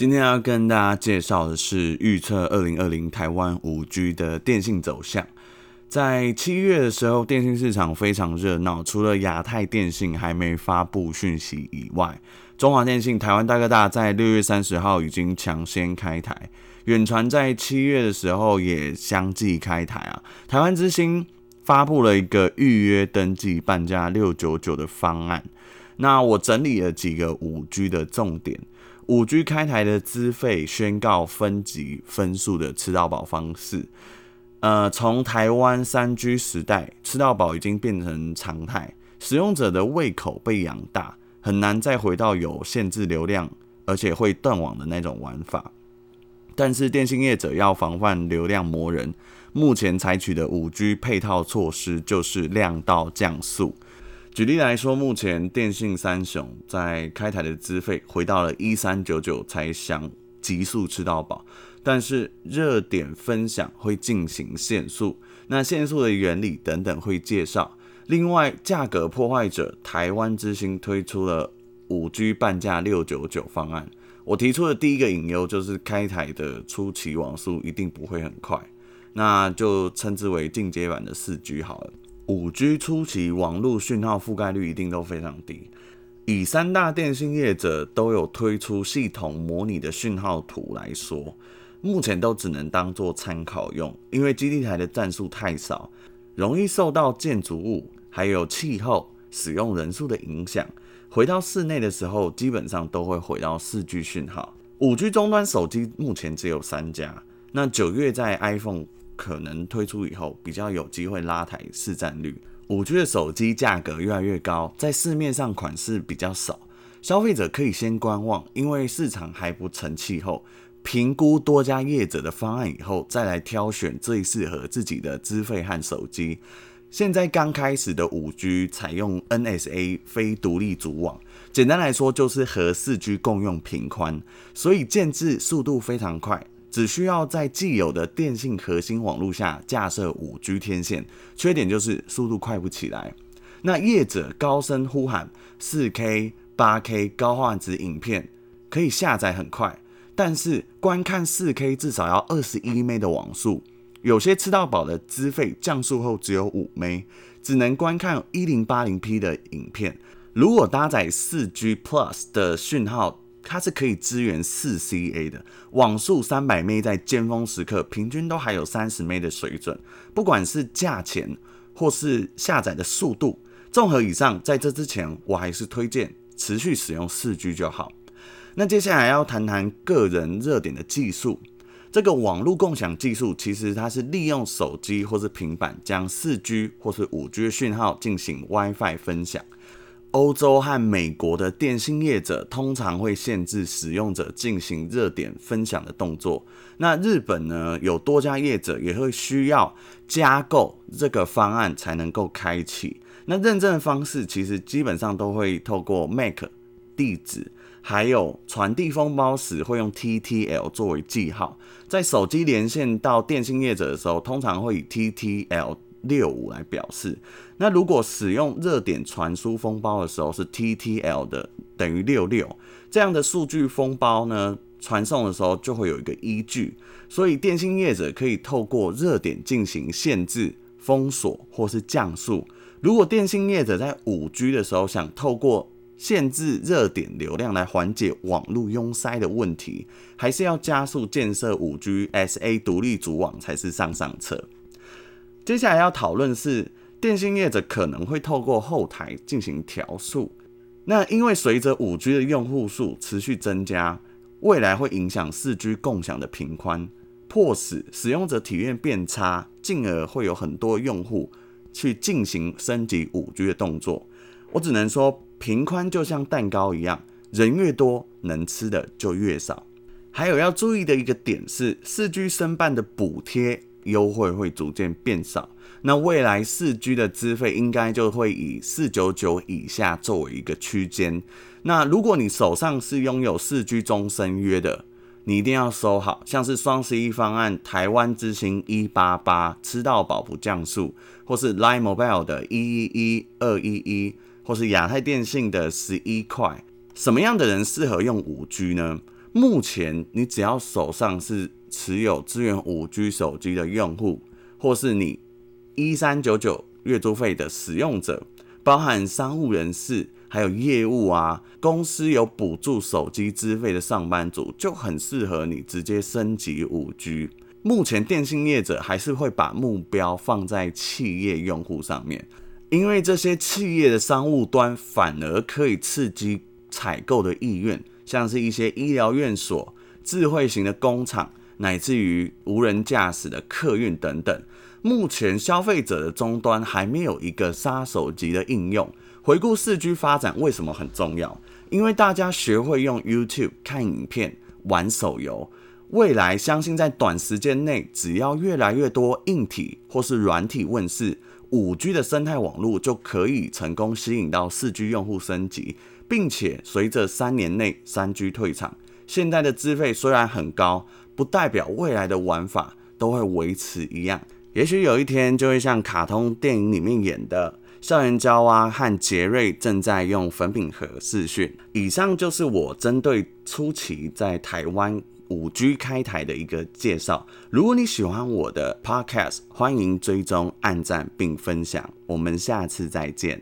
今天要跟大家介绍的是预测二零二零台湾五 G 的电信走向。在七月的时候，电信市场非常热闹，除了亚太电信还没发布讯息以外，中华电信、台湾大哥大在六月三十号已经抢先开台，远传在七月的时候也相继开台啊。台湾之星发布了一个预约登记半价六九九的方案。那我整理了几个五 G 的重点。五 G 开台的资费宣告分级分数的吃到饱方式，呃，从台湾三 G 时代吃到饱已经变成常态，使用者的胃口被养大，很难再回到有限制流量而且会断网的那种玩法。但是电信业者要防范流量魔人，目前采取的五 G 配套措施就是量到降速。举例来说，目前电信三雄在开台的资费回到了一三九九才想急速吃到饱，但是热点分享会进行限速，那限速的原理等等会介绍。另外，价格破坏者台湾之星推出了五 G 半价六九九方案，我提出的第一个隐忧就是开台的初期网速一定不会很快，那就称之为进阶版的四 G 好了。五 G 初期网络讯号覆盖率一定都非常低，以三大电信业者都有推出系统模拟的讯号图来说，目前都只能当做参考用，因为基地台的战术太少，容易受到建筑物还有气候、使用人数的影响。回到室内的时候，基本上都会回到四 G 讯号。五 G 终端手机目前只有三家，那九月在 iPhone。可能推出以后比较有机会拉抬市占率。五 G 的手机价格越来越高，在市面上款式比较少，消费者可以先观望，因为市场还不成气候，评估多家业者的方案以后，再来挑选最适合自己的资费和手机。现在刚开始的五 G 采用 NSA 非独立组网，简单来说就是和四 G 共用频宽，所以建置速度非常快。只需要在既有的电信核心网络下架设五 G 天线，缺点就是速度快不起来。那业者高声呼喊四 K、八 K 高画质影片可以下载很快，但是观看四 K 至少要二十一 M 的网速，有些吃到饱的资费降速后只有五 M，只能观看一零八零 P 的影片。如果搭载四 G Plus 的讯号，它是可以支援四 CA 的网速，三百 M 在尖峰时刻平均都还有三十 M 的水准。不管是价钱或是下载的速度，综合以上，在这之前我还是推荐持续使用四 G 就好。那接下来要谈谈个人热点的技术，这个网络共享技术其实它是利用手机或是平板将四 G 或是五 G 讯号进行 WiFi 分享。欧洲和美国的电信业者通常会限制使用者进行热点分享的动作。那日本呢，有多家业者也会需要加购这个方案才能够开启。那认证方式其实基本上都会透过 MAC 地址，还有传递封包时会用 TTL 作为记号。在手机连线到电信业者的时候，通常会以 TTL。六五来表示，那如果使用热点传输封包的时候是 TTL 的等于六六，这样的数据封包呢，传送的时候就会有一个依据，所以电信业者可以透过热点进行限制、封锁或是降速。如果电信业者在五 G 的时候想透过限制热点流量来缓解网络拥塞的问题，还是要加速建设五 G SA 独立组网才是上上策。接下来要讨论是电信业者可能会透过后台进行调速，那因为随着五 G 的用户数持续增加，未来会影响四 G 共享的频宽，迫使使用者体验变差，进而会有很多用户去进行升级五 G 的动作。我只能说，频宽就像蛋糕一样，人越多，能吃的就越少。还有要注意的一个点是，四 G 申办的补贴。优惠会逐渐变少，那未来四 G 的资费应该就会以四九九以下作为一个区间。那如果你手上是拥有四 G 终身约的，你一定要收好，像是双十一方案、台湾之星一八八吃到饱不降速，或是 Line Mobile 的一一一二一一，或是亚太电信的十一块。什么样的人适合用五 G 呢？目前你只要手上是持有支援五 G 手机的用户，或是你一三九九月租费的使用者，包含商务人士，还有业务啊，公司有补助手机资费的上班族，就很适合你直接升级五 G。目前电信业者还是会把目标放在企业用户上面，因为这些企业的商务端反而可以刺激采购的意愿，像是一些医疗院所、智慧型的工厂，乃至于无人驾驶的客运等等。目前消费者的终端还没有一个杀手级的应用。回顾四 G 发展为什么很重要？因为大家学会用 YouTube 看影片、玩手游。未来相信在短时间内，只要越来越多硬体或是软体问世，五 G 的生态网络就可以成功吸引到四 G 用户升级，并且随着三年内三 G 退场，现在的资费虽然很高，不代表未来的玩法都会维持一样。也许有一天就会像卡通电影里面演的，校园娇娃和杰瑞正在用粉饼盒试训。以上就是我针对初期在台湾。五 G 开台的一个介绍。如果你喜欢我的 Podcast，欢迎追踪、按赞并分享。我们下次再见。